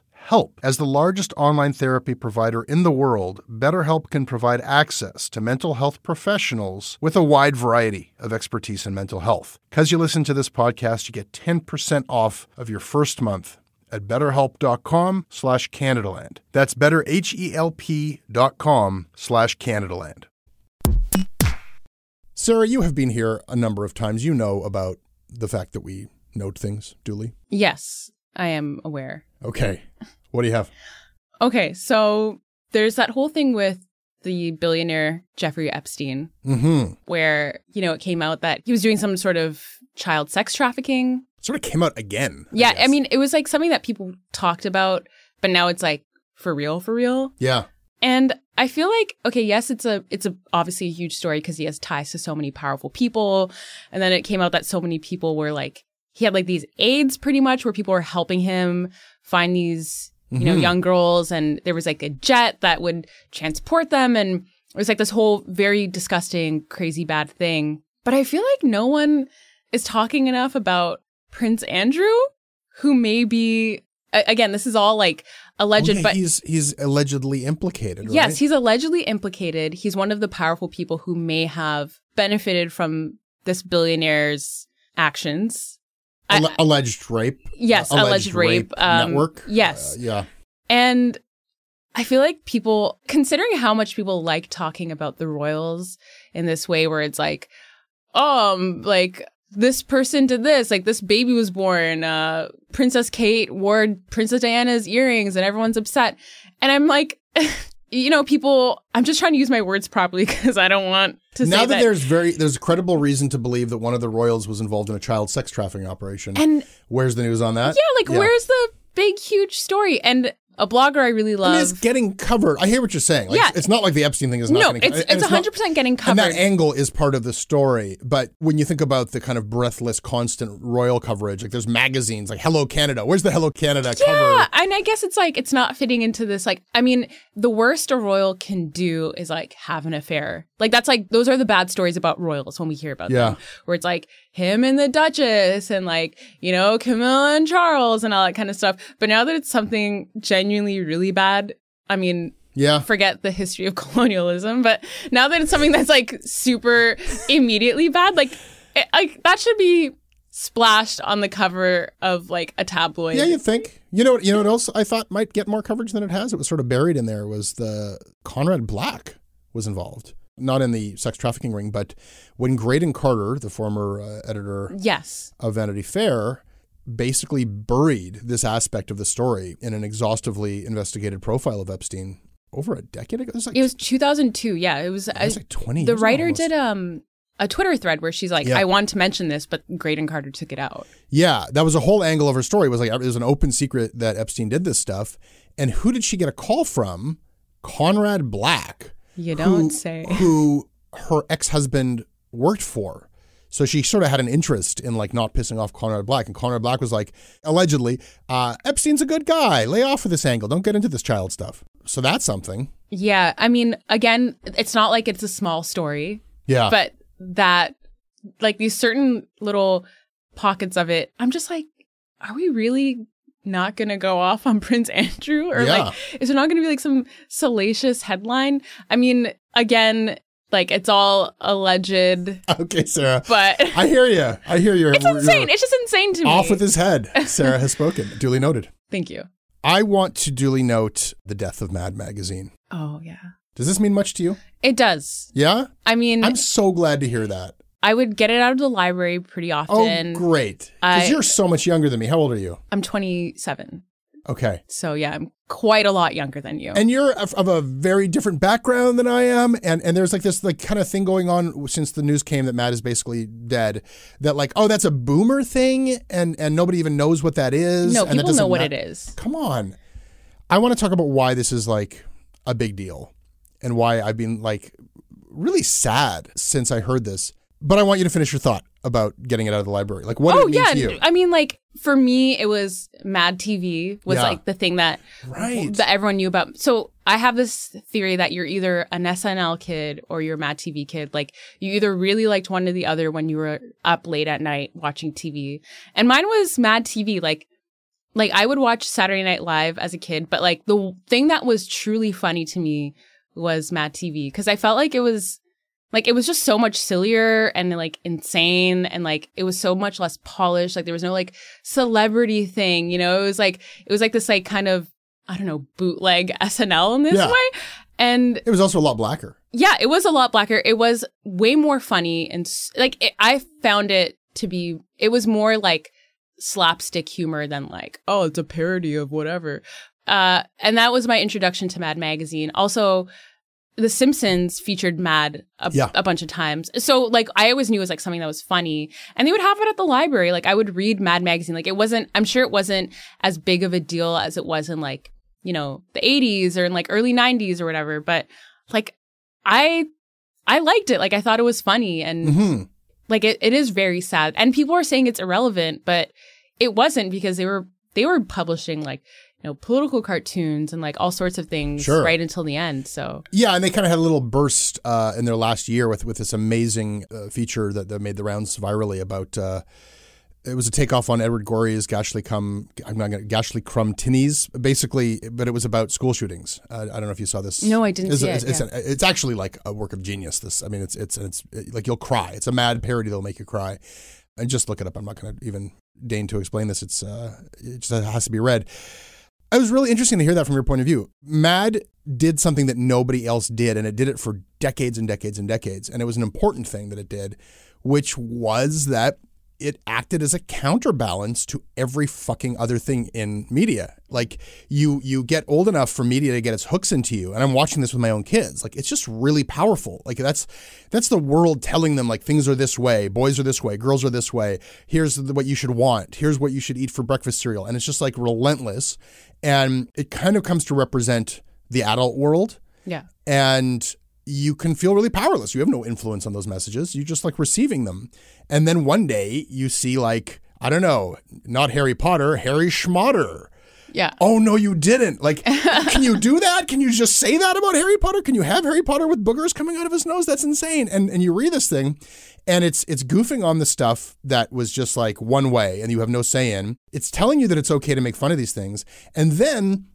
help. As the largest online therapy provider in the world, BetterHelp can provide access to mental health professionals with a wide variety of expertise in mental health. Because you listen to this podcast, you get 10% off of your first month at betterhelp.com slash Canadaland. That's betterhelp.com slash Canadaland. Sarah, you have been here a number of times. You know about the fact that we note things duly. Yes, I am aware. Okay. What do you have? Okay, so there's that whole thing with the billionaire Jeffrey Epstein, Mm-hmm. where, you know, it came out that he was doing some sort of child sex trafficking. Sort of came out again. Yeah, I guess. mean, it was like something that people talked about, but now it's like for real, for real. Yeah. And I feel like okay, yes, it's a it's a obviously a huge story because he has ties to so many powerful people, and then it came out that so many people were like he had like these aides pretty much where people were helping him find these you know Mhm. young girls, and there was like a jet that would transport them, and it was like this whole very disgusting, crazy, bad thing. But I feel like no one is talking enough about Prince Andrew, who may be again, this is all like alleged, Oh, yeah, but he's he's allegedly implicated, right? Yes, he's allegedly implicated. He's one of the powerful people who may have benefited from this billionaire's actions. Alle- alleged rape. Yes, uh, alleged rape, um, network. yes. Uh, yeah. And I feel like people, considering how much people like talking about the royals in this way, where it's like, um, like this person did this, like this baby was born, uh, Princess Kate wore Princess Diana's earrings and everyone's upset. And I'm like, you know, people, I'm just trying to use my words properly because I don't want to now say that, that. there's very there's credible reason to believe that one of the royals was involved in a child sex trafficking operation. and Where's the news on that? Yeah, like where's the big huge story? And A blogger I really I love. mean, it's getting covered. I hear what you're saying. Like, Yeah. it's not like the Epstein thing is not. no, getting, it's and it's 100 percent getting And covered. that angle is part of the story. But when you think about the kind of breathless, constant royal coverage, like there's magazines like Hello Canada. Where's the Hello Canada yeah, cover? and I guess it's like it's not fitting into this. Like, I mean, the worst a royal can do is like have an affair. Like that's like those are the bad stories about royals when we hear about Yeah. them, where it's like him and the Duchess and like you know Camilla and Charles and all that kind of stuff. But now that it's something genuinely really bad, I mean, Yeah. forget the history of colonialism, but now that it's something that's like super immediately bad, like it, like that should be splashed on the cover of like a tabloid. Yeah, you think. You know what? You know what else I thought might get more coverage than it has. It was sort of buried in there. Was the Conrad Black was involved, not in the sex trafficking ring, but when Graydon Carter, the former uh, editor yes. of Vanity Fair, basically buried this aspect of the story in an exhaustively investigated profile of Epstein over a decade ago. It was like, It was 2002. Yeah, it was. it was like twenty. the writer almost. did um a Twitter thread where she's like, Yeah. "I want to mention this, but Graydon Carter took it out." Yeah, that was a whole angle of her story. It was like it was an open secret that Epstein did this stuff. And who did she get a call from? Conrad Black. You don't say. Who her ex-husband worked for. So she sort of had an interest in like not pissing off Conrad Black. And Conrad Black was like, allegedly, uh, Epstein's a good guy. Lay off with this angle. Don't get into this child stuff. So that's something. Yeah, I mean, again, it's not like it's a small story, Yeah. but that like these certain little pockets of it, I'm just like, are we really not gonna go off on Prince Andrew? Or Yeah. like is there not gonna be like some salacious headline? I mean, again, like it's all alleged, okay, Sarah. but I hear you. I hear you. it's insane. It's just insane to me. Off with his head. Sarah has spoken. Duly noted. Thank you. I want to duly note the death of Mad Magazine. Oh yeah. Does this mean much to you? It does. Yeah? I mean, I'm so glad to hear that. I would get it out of the library pretty often. Oh, often. great. Because you're so much younger than me. How old are you? I'm 27. Okay. So yeah, I'm quite a lot younger than you. And you're of a very different background than I am, and and there's like this like kind of thing going on since the news came that Matt is basically dead. That like oh that's a boomer thing, and and nobody even knows what that is. no, and people know what ma- it is. Come on, I want to talk about why this is like a big deal, and why I've been like really sad since I heard this. But I want you to finish your thought about getting it out of the library. Like what oh did it mean yeah, to you? I mean like for me it was Mad TV was Yeah. like the thing that Right. that everyone knew about. So I have this theory that you're either an SNL kid or you're a Mad TV kid. Like you either really liked one or the other when you were up late at night watching TV. And mine was Mad TV. Like like I would watch Saturday Night Live as a kid, but like the thing that was truly funny to me was Mad TV because I felt like it was like it was just so much sillier and like insane and like it was so much less polished. Like there was no like celebrity thing you know? It was like it was like this like kind of i don't know bootleg snl in this Yeah. way. And it was also a lot blacker. yeah it was a lot blacker. It was way more funny and like it, i found it to be it was more like slapstick humor than like oh it's a parody of whatever. Uh and that was my introduction to mad magazine. Also the Simpsons featured Mad a, Yeah. a bunch of times. So like I always knew it was like something that was funny. And they would have it at the library. Like I would read Mad magazine. Like it wasn't I'm sure it wasn't as big of a deal as it was in like, you know, the 80s or in like early 90s or whatever, but like I I liked it. Like I thought it was funny and hmm like it, it is very sad. And people are saying it's irrelevant, but it wasn't because they were they were publishing like you know political cartoons and like all sorts of things Sure. right until the end. So Yeah, and they kind of had a little burst uh, in their last year with with this amazing uh, feature that, that made the rounds virally about. Uh, it was a takeoff on Edward Gorey's Gashly Cum. I'm not to Gashlycrumb Tinies, basically, but it was about school shootings. Uh, I don't know if you saw this. No, I didn't it's, see it's, it, It's, a- it's actually like a work of genius. This, I mean, it's it's it's like you'll cry. It's a mad parody that'll make you cry. And just look it up. I'm not going to even deign to explain this. It's uh, it just has to be read. It was really interesting to hear that from your point of view. Mad did something that nobody else did, and it did it for decades and decades and decades. And it was an important thing that it did, which was that it acted as a counterbalance to every fucking other thing in media. Like you you get old enough for media to get its hooks into you. And I'm watching this with my own kids. Like it's just really powerful. Like that's that's the world telling them like things are this way, boys are this way, girls are this way. Here's what you should want. Here's what you should eat for breakfast cereal. And it's just like relentless. And it kind of comes to represent the adult world. Yeah. And you can feel really powerless. You have no influence on those messages. You're just like receiving them. And then one day you see like, I don't know, not Harry Potter, Harry Schmotter. Yeah. Oh no, you didn't. Like, can you do that? Can you just say that about Harry Potter? Can you have Harry Potter with boogers coming out of his nose? That's insane. And and you read this thing, and it's it's goofing on the stuff that was just like one way, and you have no say in. It's telling you that it's okay to make fun of these things, and then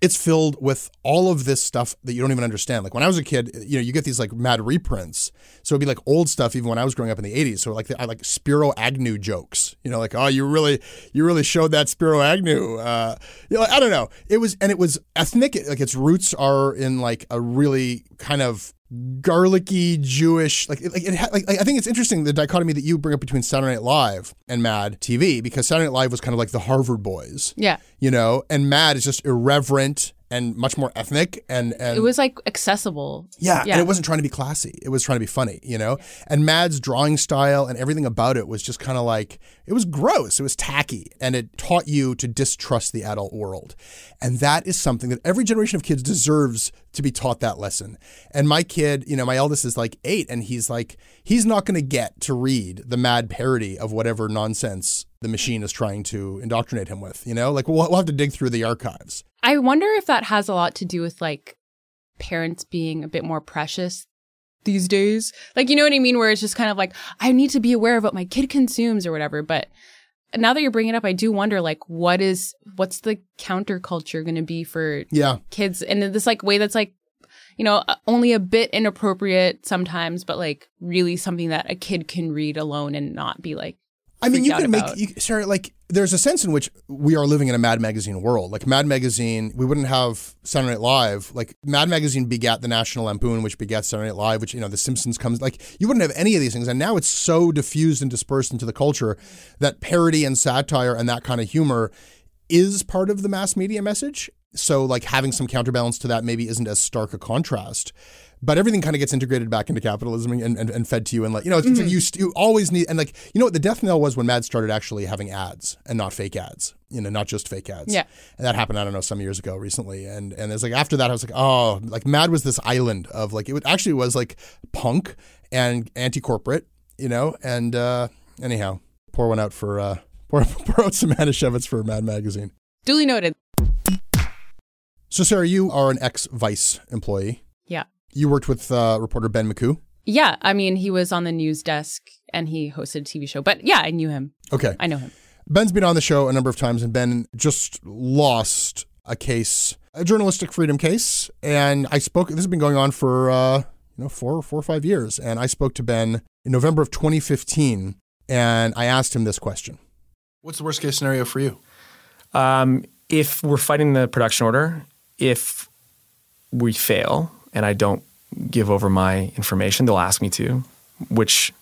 it's filled with all of this stuff that you don't even understand. Like when I was a kid, you know, you get these like mad reprints. So it'd be like old stuff even when I was growing up in the 80s. So like I like Spiro Agnew jokes. You know, like oh, you really you really showed that Spiro Agnew. Uh, you know, I don't know. It was and it was ethnic. Like its roots are in like a really kind of garlicky Jewish like like, it, like I think it's interesting the dichotomy that you bring up between Saturday Night Live and Mad TV because Saturday Night Live was kind of like the Harvard Boys, Yeah. you know, and Mad is just irreverent and much more ethnic and and It was like accessible. yeah, Yeah. and it wasn't trying to be classy. It was trying to be funny, you know? And Mad's drawing style and everything about it was just kind of like, it was gross. It was tacky. And it taught you to distrust the adult world. And that is something that every generation of kids deserves to be taught that lesson. And my kid, you know, my eldest is like eight, and he's like, he's not going to get to read the mad parody of whatever nonsense the machine is trying to indoctrinate him with, you know? Like, we'll, we'll have to dig through the archives. I wonder if that has a lot to do with like parents being a bit more precious these days. Like, you know what I mean? Where it's just kind of like, I need to be aware of what my kid consumes or whatever. But now that you're bringing it up, I do wonder, like, what is, what's the counterculture going to be for Yeah. kids in this like way that's like, you know, uh, only a bit inappropriate sometimes, but like really something that a kid can read alone and not be like, I mean, you can make, you, sorry, like, there's a sense in which we are living in a Mad Magazine world. Like, Mad Magazine, we wouldn't have Saturday Night Live. Like, Mad Magazine begat the National Lampoon, which begat Saturday Night Live, which, you know, The Simpsons comes, like, you wouldn't have any of these things. And now it's so diffused and dispersed into the culture that parody and satire and that kind of humor is part of the mass media message. So, like, having some counterbalance to that maybe isn't as stark a contrast. But everything kind of gets integrated back into capitalism and, and, and fed to you. And, like, you know, it's, like you, st- you always need, and, like, you know what the death knell was when Mad started actually having ads and not fake ads, you know, not just fake ads. Yeah. And that happened, I don't know, some years ago recently. And, and it's like after that, I was like, oh, like, Mad was this island of, like, it would, actually was like punk and anti corporate, you know? And, uh, anyhow, pour one out for, uh, pour, pour out some Manischewitz for Mad Magazine. duly noted. So, Sarah, you are an ex Vice employee. Yeah. You worked with uh, reporter Ben Makuch. Yeah. I mean, he was on the news desk and he hosted a TV show, but yeah, I knew him. Okay. I know him. Ben's been on the show a number of times, and Ben just lost a case, a journalistic freedom case. And I spoke. This has been going on for uh, you know four, four or five years. And I spoke to Ben in November of 2015, and I asked him this question: What's the worst case scenario for you? Um, if we're fighting the production order, if we fail and I don't give over my information, they'll ask me to, which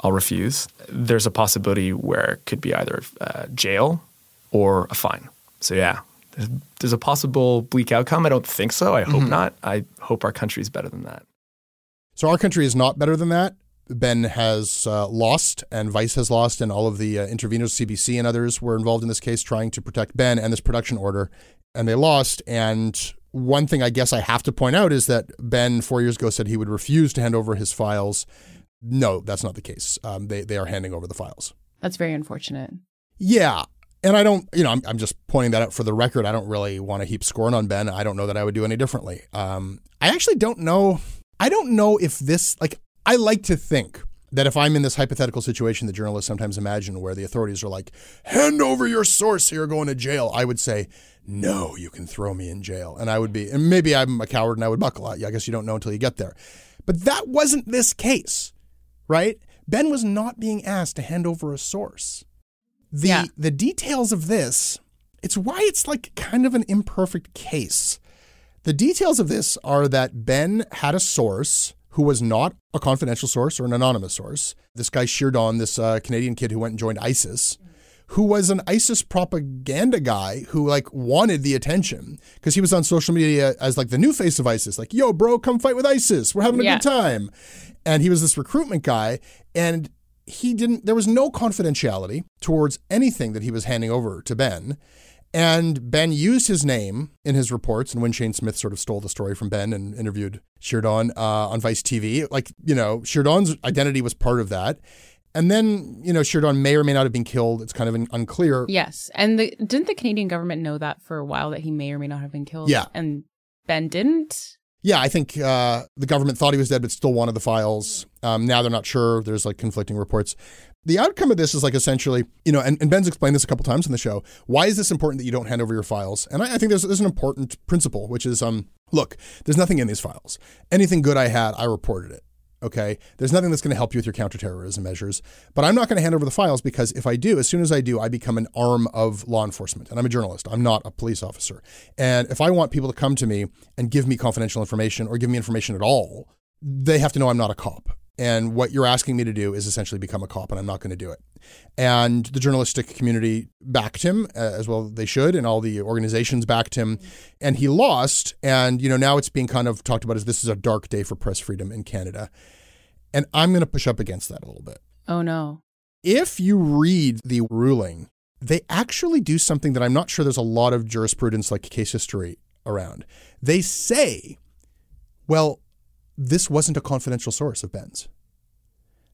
I'll refuse. There's a possibility where it could be either uh, jail or a fine. So yeah, there's, there's a possible bleak outcome. I don't think so. I hope not. I hope our country is better than that. So our country is not better than that. Ben has uh, lost, and Vice has lost, and all of the uh, interveners, CBC and others, were involved in this case trying to protect Ben and this production order, and they lost. And one thing I guess I have to point out is that Ben four years ago said he would refuse to hand over his files. No, that's not the case. Um, they they are handing over the files. That's very unfortunate. Yeah. And I don't, you know, I'm, I'm just pointing that out for the record. I don't really want to heap scorn on Ben. I don't know that I would do any differently. Um, I actually don't know. I don't know if this, like, I like to think that if I'm in this hypothetical situation that journalists sometimes imagine where the authorities are like, hand over your source, you're going to jail, I would say, no, you can throw me in jail. And I would be, and maybe I'm a coward and I would buckle. At you. I guess you don't know until you get there. But that wasn't this case, right? Ben was not being asked to hand over a source the Yeah. the details of this it's why it's like kind of an imperfect case the details of this are that ben had a source who was not a confidential source or an anonymous source. This guy Shirdon, this uh, Canadian kid who went and joined ISIS, who was an ISIS propaganda guy who like wanted the attention because he was on social media as like the new face of ISIS, like, yo, bro, come fight with ISIS. We're having a Yeah. good time. And he was this recruitment guy. And he didn't, there was no confidentiality towards anything that he was handing over to Ben. And Ben used his name in his reports, and when Shane Smith sort of stole the story from Ben and interviewed Shirdon uh, on Vice TV, like, you know, Shirdon's identity was part of that. And then, you know, Shirdon may or may not have been killed. It's kind of un- unclear. Yes. And the, didn't the Canadian government know that for a while that he may or may not have been killed? Yeah. And Ben didn't? Yeah, I think uh, the government thought he was dead, but still wanted the files. Um, now they're not sure. There's like conflicting reports. The outcome of this is like essentially, you know, and, and Ben's explained this a couple times in the show. Why is this important that you don't hand over your files? And I, I think there's, there's an important principle, which is, um, look, there's nothing in these files. Anything good I had, I reported it. Okay. There's nothing that's going to help you with your counterterrorism measures, but I'm not going to hand over the files because if I do, as soon as I do, I become an arm of law enforcement. And I'm a journalist. I'm not a police officer. And if I want people to come to me and give me confidential information or give me information at all, they have to know I'm not a cop. And what you're asking me to do is essentially become a cop, and I'm not going to do it. And the journalistic community backed him uh, as well they should, and all the organizations backed him. And he lost. And you know now it's being kind of talked about as this is a dark day for press freedom in Canada. And I'm going to push up against that a little bit. Oh, no. If you read the ruling, they actually do something that I'm not sure there's a lot of jurisprudence like case history around. They say, well, this wasn't a confidential source of Ben's.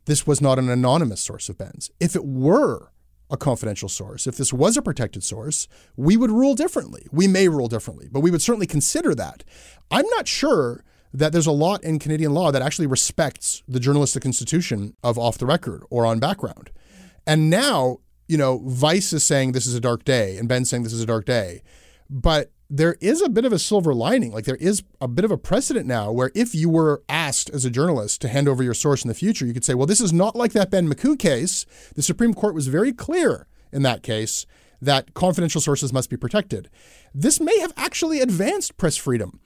This was not an anonymous source of Ben's. If it were a confidential source, if this was a protected source, we would rule differently. We may rule differently, but we would certainly consider that. I'm not sure that there's a lot in Canadian law that actually respects the journalistic institution of off the record or on background. And now, you know, Vice is saying this is a dark day and Ben's saying this is a dark day. But there is a bit of a silver lining. Like there is a bit of a precedent now where if you were asked as a journalist to hand over your source in the future, you could say, well, this is not like that Ben Makuch case. The Supreme Court was very clear in that case that confidential sources must be protected. This may have actually advanced press freedom.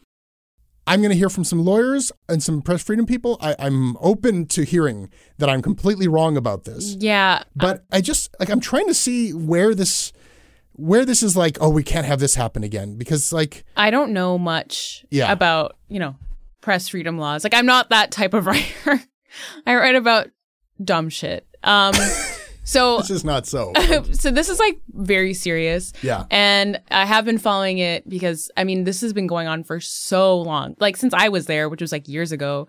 I'm going to hear from some lawyers and some press freedom people. I, I'm open to hearing that I'm completely wrong about this. Yeah. But uh I just like I'm trying to see where this where this is like, oh, we can't have this happen again. Because like I don't know much Yeah. about, you know, press freedom laws. Like I'm not that type of writer. I write about dumb shit. Um so this is not so. so this is like very serious. Yeah. And I have been following it because I mean this has been going on for so long. Like since I was there, which was like years ago.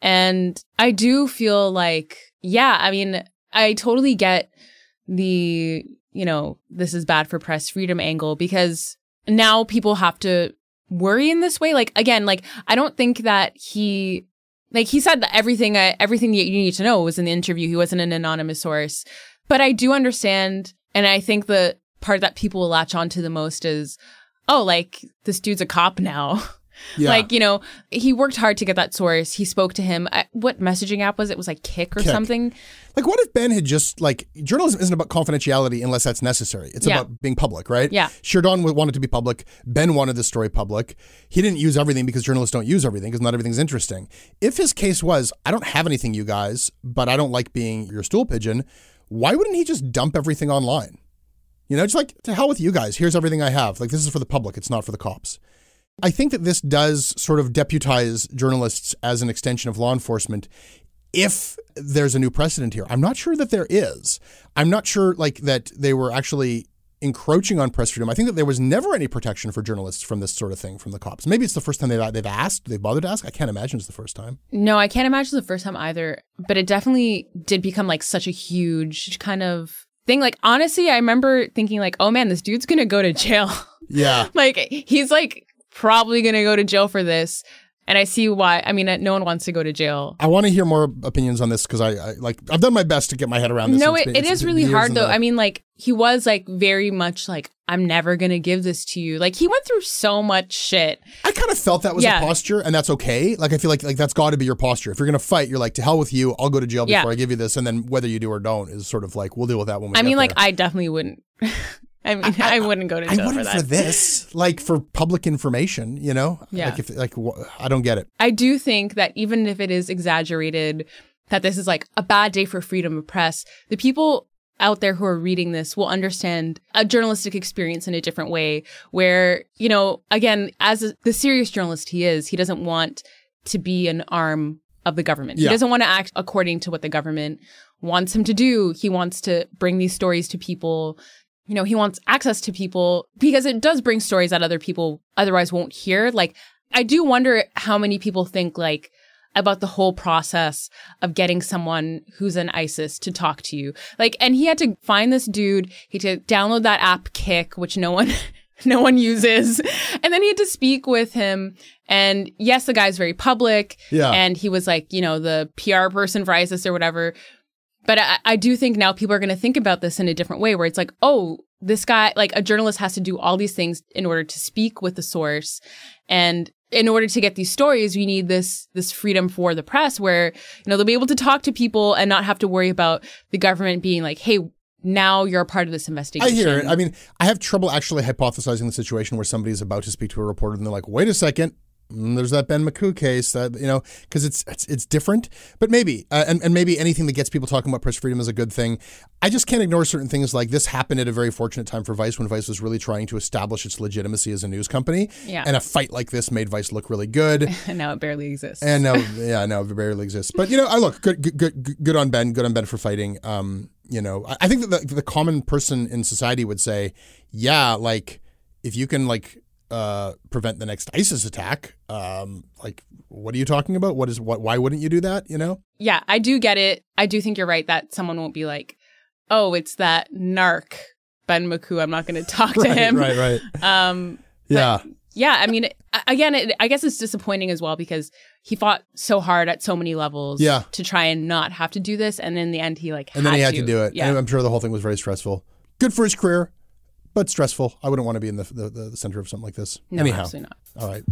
And I do feel like yeah, I mean, I totally get the, you know, this is bad for press freedom angle because now people have to worry in this way. Like again, like I don't think that he like he said that everything I, everything that you need to know was in the interview. He wasn't an anonymous source. But I do understand and I think the part that people will latch onto the most is oh, like this dude's a cop now. Yeah. Like, you know, he worked hard to get that source. He spoke to him. I, what messaging app was it? It was like Kick or Kik. something. Like, what if Ben had just like journalism isn't about confidentiality unless that's necessary. It's Yeah. about being public, right? Yeah. Sheridan wanted to be public. Ben wanted the story public. He didn't use everything because journalists don't use everything because not everything's interesting. If his case was, I don't have anything, you guys, but I don't like being your stool pigeon, why wouldn't he just dump everything online? You know, just like to hell with you guys. Here's everything I have. Like this is for the public. It's not for the cops. I think that this does sort of deputize journalists as an extension of law enforcement if there's a new precedent here. I'm not sure that there is. I'm not sure like that they were actually encroaching on press freedom. I think that there was never any protection for journalists from this sort of thing from the cops. Maybe it's the first time they've, they've asked, they've bothered to ask. I can't imagine it's the first time. No, I can't imagine it's the first time either, but it definitely did become like such a huge kind of thing. Like, honestly, I remember thinking, like, oh man, this dude's gonna go to jail. Yeah. like, he's like probably gonna go to jail for this. And I see why. I mean, uh, no one wants to go to jail. I want to hear more opinions on this because I, I like I've done my best to get my head around this. No, it, been- it's really hard though. the- I mean, like he was like very much like I'm never gonna give this to you. Like he went through so much shit. I kind of felt that was Yeah. a posture, and that's okay. Like I feel like like that's got to be your posture. If you're gonna fight, you're like to hell with you. I'll go to jail before Yeah. I give you this, and then whether you do or don't is sort of like we'll deal with that when we. I mean, like there. I definitely wouldn't. I mean, I, wouldn't go to jail for wouldn't that. for this, like for public information, you know? Yeah. Like if like I don't get it. I do think that even if it is exaggerated, that this is like a bad day for freedom of press, the people out there who are reading this will understand a journalistic experience in a different way where, you know, again, as a, the serious journalist he is, he doesn't want to be an arm of the government. Yeah. He doesn't want to act according to what the government wants him to do. He wants to bring these stories to people. You know, he wants access to people because it does bring stories that other people otherwise won't hear. Like, I do wonder how many people think like about the whole process of getting someone who's an ISIS to talk to you. Like, and he had to find this dude. He had to download that app Kik, which no one, no one uses. And then he had to speak with him. And yes, the guy's very public. Yeah. And he was like, you know, the PR person for ISIS or whatever. But I, I do think now people are going to think about this in a different way where it's like, oh, this guy, like a journalist has to do all these things in order to speak with the source. And in order to get these stories, we need this, this freedom for the press where, you know, they'll be able to talk to people and not have to worry about the government being like, hey, now you're a part of this investigation. I hear it. I mean, I have trouble actually hypothesizing the situation where somebody is about to speak to a reporter and they're like, "Wait a second, there's that Ben Makuch case that you know because it's, it's it's different." But maybe, uh, and and maybe anything that gets people talking about press freedom is a good thing. I just can't ignore certain things like this happened at a very fortunate time for Vice when Vice was really trying to establish its legitimacy as a news company. Yeah. And a fight like this made Vice look really good. and now it barely exists. And now, yeah, now it barely exists. But you know, I look good, good, good, good on Ben. Good on Ben for fighting. Um, you know, I, I think that the, the common person in society would say, yeah, like if you can like uh, prevent the next ISIS attack, um, like what are you talking about? What is what? Why wouldn't you do that? You know? yeah, I do get it. I do think you're right that someone won't be like, oh, it's that narc Ben Makuch. I'm not going to talk to right, him. right, right. Um, Yeah, yeah, I mean, again, it, I guess it's disappointing as well because he fought so hard at so many levels Yeah. to try and not have to do this, and in the end, he like and then he had to do it. Yeah, And I'm sure the whole thing was very stressful. Good for his career, but stressful. I wouldn't want to be in the the, the center of something like this. no, Anyhow, absolutely not. all right.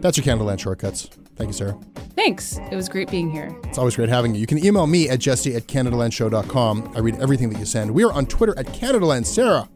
That's your Canadaland shortcuts. Thank you, Sarah. Thanks. It was great being here. It's always great having you. You can email me at jesse at CanadaLandShow.com. I read everything that you send. We are on Twitter at CanadaLand. Sarah,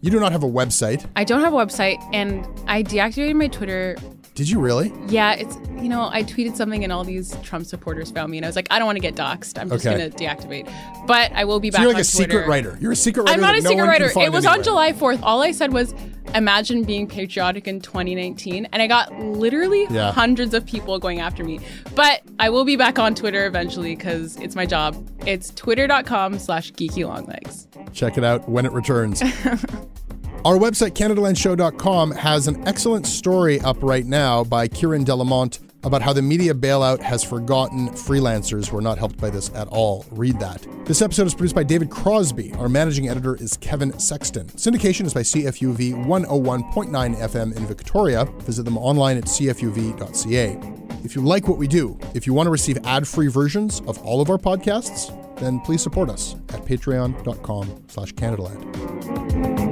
you do not have a website. I don't have a website, and I deactivated my Twitter. Did you really? Yeah, it's you know I tweeted something, and all these Trump supporters found me, and I was like, I don't want to get doxxed. I'm just Okay. gonna deactivate. But I will be So back you're like on a secret writer. You're a secret writer. I'm not a no secret writer. It was on. July 4th. All I said was, imagine being patriotic in 2019. And I got literally Yeah. hundreds of people going after me. But I will be back on Twitter eventually because it's my job. It's twitter.com slash geeky longlegs. Check it out when it returns. Our website, CanadaLandShow.com, has an excellent story up right now by Kieran Delamont about how the media bailout has forgotten freelancers who are not helped by this at all. Read that. This episode is produced by David Crosby. Our managing editor is Kevin Sexton. Syndication is by CFUV 101.9 FM in Victoria. Visit them online at cfuv.ca. If you like what we do, if you want to receive ad-free versions of all of our podcasts, then please support us at patreon.com slash Canadaland.